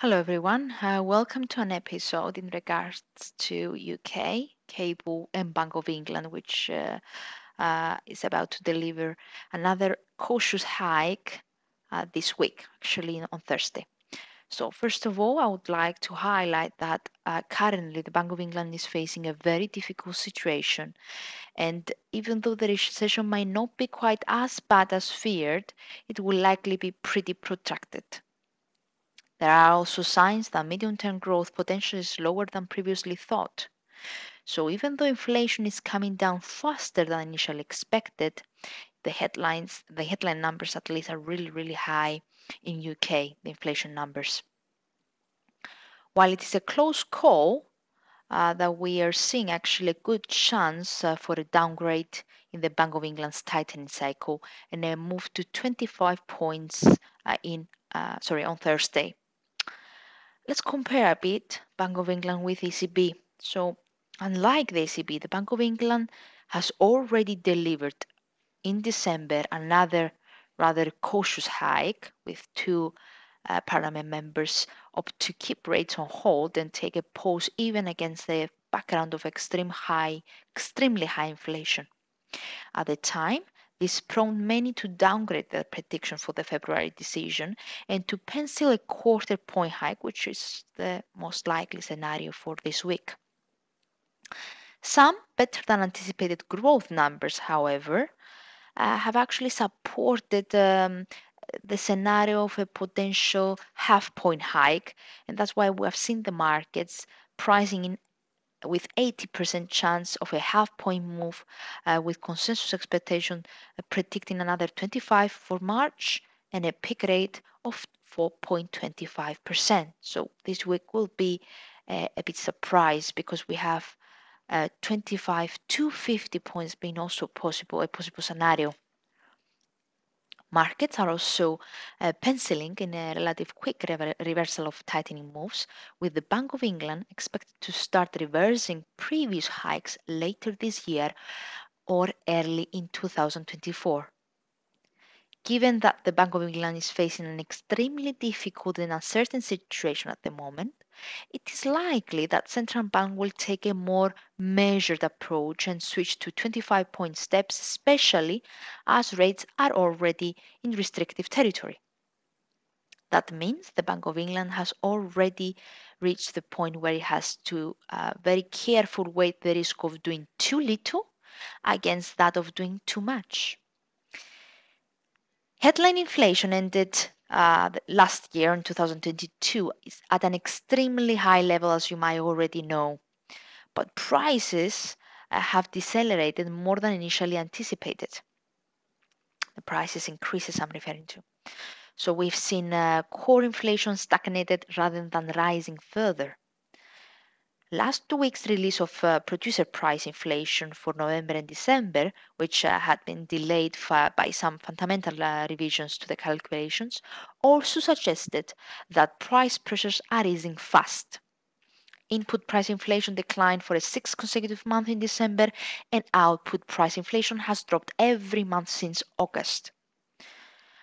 Hello, everyone. Uh, welcome to an episode in regards to UK, Cable, and Bank of England, which uh, uh, is about to deliver another cautious hike uh, this week, actually on Thursday. So, first of all, I would like to highlight that uh, currently the Bank of England is facing a very difficult situation. And even though the recession might not be quite as bad as feared, it will likely be pretty protracted. There are also signs that medium term growth potential is lower than previously thought. So, even though inflation is coming down faster than initially expected, the headlines, the headline numbers at least are really, really high in UK, the inflation numbers. While it is a close call, uh, that we are seeing actually a good chance uh, for a downgrade in the Bank of England's tightening cycle and a move to 25 points uh, in uh, sorry on Thursday. Let's compare a bit Bank of England with ECB. So, unlike the ECB, the Bank of England has already delivered in December another rather cautious hike with two uh, parliament members opt to keep rates on hold and take a pause even against the background of extreme high, extremely high inflation. At the time, this prompted many to downgrade their prediction for the February decision and to pencil a quarter point hike, which is the most likely scenario for this week. Some better than anticipated growth numbers, however, uh, have actually supported um, the scenario of a potential half point hike, and that's why we have seen the markets pricing in with 80% chance of a half point move uh, with consensus expectation uh, predicting another 25 for March and a peak rate of 4.25%. So this week will be uh, a bit surprised because we have uh, 25 to 50 points being also possible, a possible scenario. Markets are also uh, penciling in a relative quick rever- reversal of tightening moves, with the Bank of England expected to start reversing previous hikes later this year or early in 2024. Given that the Bank of England is facing an extremely difficult and uncertain situation at the moment, it is likely that central bank will take a more measured approach and switch to 25 point steps, especially as rates are already in restrictive territory. That means the Bank of England has already reached the point where it has to uh, very careful weigh the risk of doing too little against that of doing too much. Headline inflation ended uh, last year in 2022 is at an extremely high level, as you might already know. But prices uh, have decelerated more than initially anticipated. The prices increases I'm referring to. So we've seen uh, core inflation stagnated rather than rising further. Last two week's release of uh, producer price inflation for November and December, which uh, had been delayed by some fundamental uh, revisions to the calculations, also suggested that price pressures are easing fast. Input price inflation declined for a sixth consecutive month in December, and output price inflation has dropped every month since August.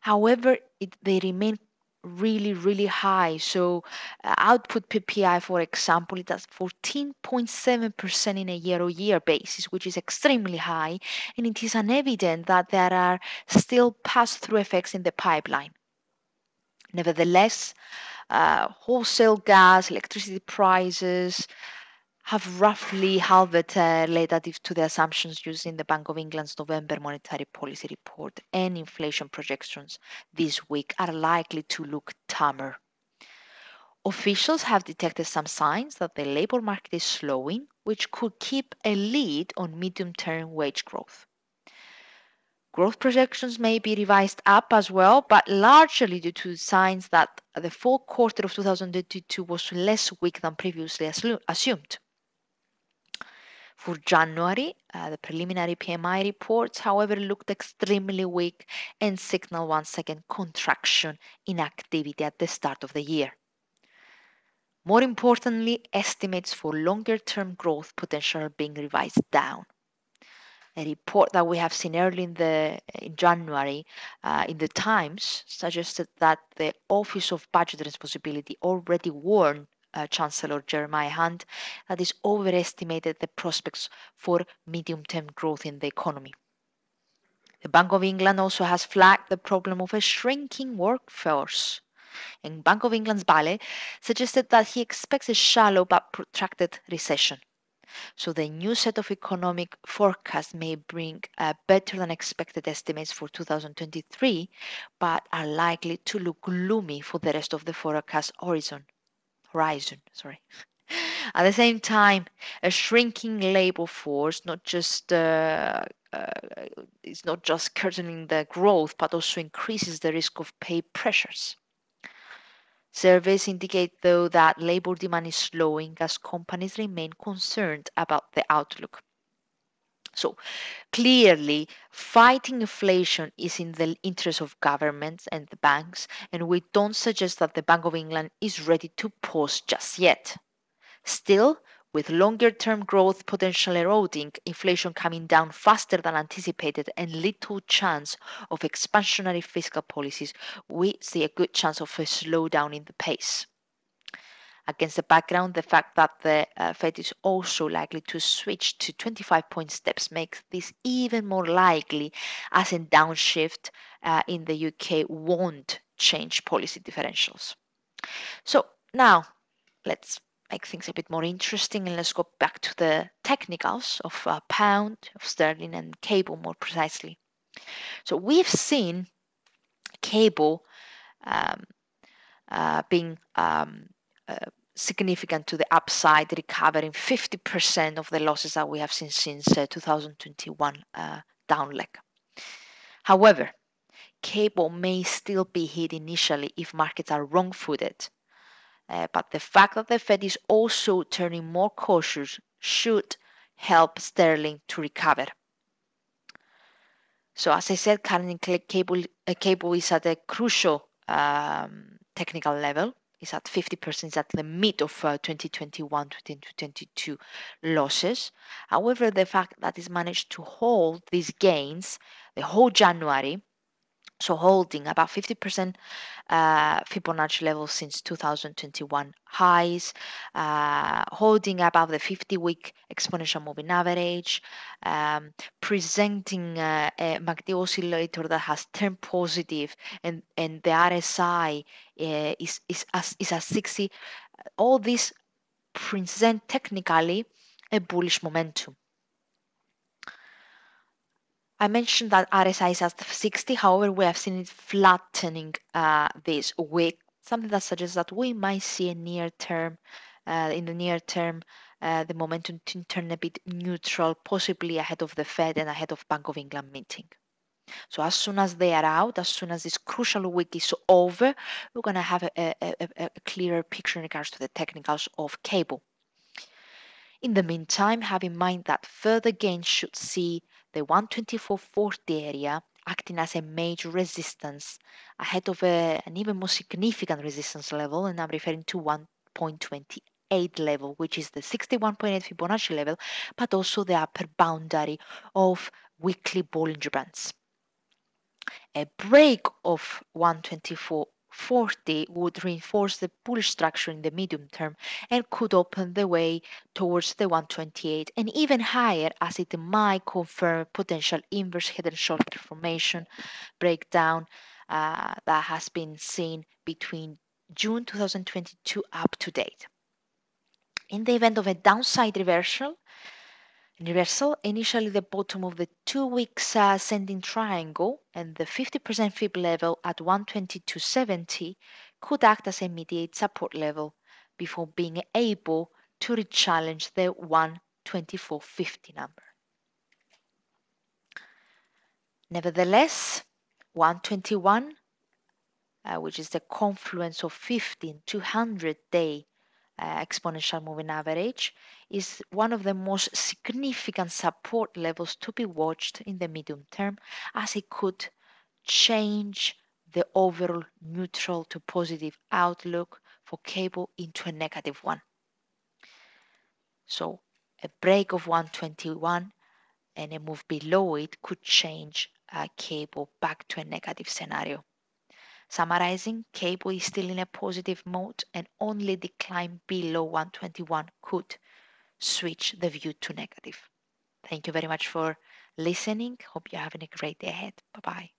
However, it, they remain really, really high. So uh, output PPI, for example, it has 14.7% in a year-on-year basis, which is extremely high, and it is an evident that there are still pass-through effects in the pipeline. Nevertheless, uh, wholesale gas, electricity prices, have roughly halved uh, relative to the assumptions used in the Bank of England's November monetary policy report, and inflation projections this week are likely to look tamer. Officials have detected some signs that the labor market is slowing, which could keep a lead on medium term wage growth. Growth projections may be revised up as well, but largely due to signs that the fourth quarter of 2022 was less weak than previously assumed. For January, uh, the preliminary PMI reports, however, looked extremely weak and signaled once again contraction in activity at the start of the year. More importantly, estimates for longer term growth potential are being revised down. A report that we have seen early in the in January uh, in the Times suggested that the Office of Budget Responsibility already warned uh, Chancellor Jeremiah Hunt that is overestimated the prospects for medium-term growth in the economy. The Bank of England also has flagged the problem of a shrinking workforce. And Bank of England's Bailey suggested that he expects a shallow but protracted recession. So the new set of economic forecasts may bring uh, better than expected estimates for 2023, but are likely to look gloomy for the rest of the forecast horizon. Horizon, sorry. At the same time, a shrinking labor force not just uh, uh, is not just curtailing the growth, but also increases the risk of pay pressures. Surveys indicate, though, that labor demand is slowing as companies remain concerned about the outlook. So clearly, fighting inflation is in the interest of governments and the banks, and we don't suggest that the Bank of England is ready to pause just yet. Still, with longer term growth potential eroding, inflation coming down faster than anticipated, and little chance of expansionary fiscal policies, we see a good chance of a slowdown in the pace. Against the background, the fact that the uh, Fed is also likely to switch to 25 point steps makes this even more likely as a downshift uh, in the UK won't change policy differentials. So now let's make things a bit more interesting and let's go back to the technicals of uh, pound, of sterling, and cable more precisely. So we've seen cable um, uh, being um, significant to the upside, recovering 50% of the losses that we have seen since uh, 2021 uh, down leg. However, cable may still be hit initially if markets are wrong footed uh, but the fact that the Fed is also turning more cautious should help sterling to recover. So as I said, currently cable, uh, cable is at a crucial um, technical level. It's at 50%, is at the mid of uh, 2021 to 2022 losses. However, the fact that it's managed to hold these gains the whole January so holding about 50% uh, Fibonacci level since 2021 highs, uh, holding above the 50-week exponential moving average, um, presenting uh, a MACD oscillator that has turned positive, and, and the RSI uh, is, is, is, is at 60. All these present technically a bullish momentum. I mentioned that RSI is at 60. However, we have seen it flattening uh, this week, something that suggests that we might see a near term, uh, in the near term, uh, the momentum to turn a bit neutral, possibly ahead of the Fed and ahead of Bank of England meeting. So as soon as they are out, as soon as this crucial week is over, we're going to have a, a, a, a clearer picture in regards to the technicals of cable. In the meantime, have in mind that further gains should see the 124.40 area acting as a major resistance ahead of a, an even more significant resistance level, and I'm referring to 1.28 level, which is the 61.8 Fibonacci level, but also the upper boundary of weekly Bollinger Bands. A break of 124 40 would reinforce the bullish structure in the medium term and could open the way towards the 128 and even higher as it might confirm potential inverse head and shoulder formation breakdown uh, that has been seen between June 2022 up to date. In the event of a downside reversal, reversal, initially the bottom of the two weeks uh, ascending triangle and the 50% fib level at 122.70 could act as a immediate support level before being able to rechallenge the 124.50 number. Nevertheless, 121, uh, which is the confluence of 15 200 day uh, exponential moving average is one of the most significant support levels to be watched in the medium term as it could change the overall neutral to positive outlook for cable into a negative one. So a break of 121 and a move below it could change uh, cable back to a negative scenario. Summarizing, cable is still in a positive mode and only decline below 121 could switch the view to negative. Thank you very much for listening. Hope you're having a great day ahead. Bye bye.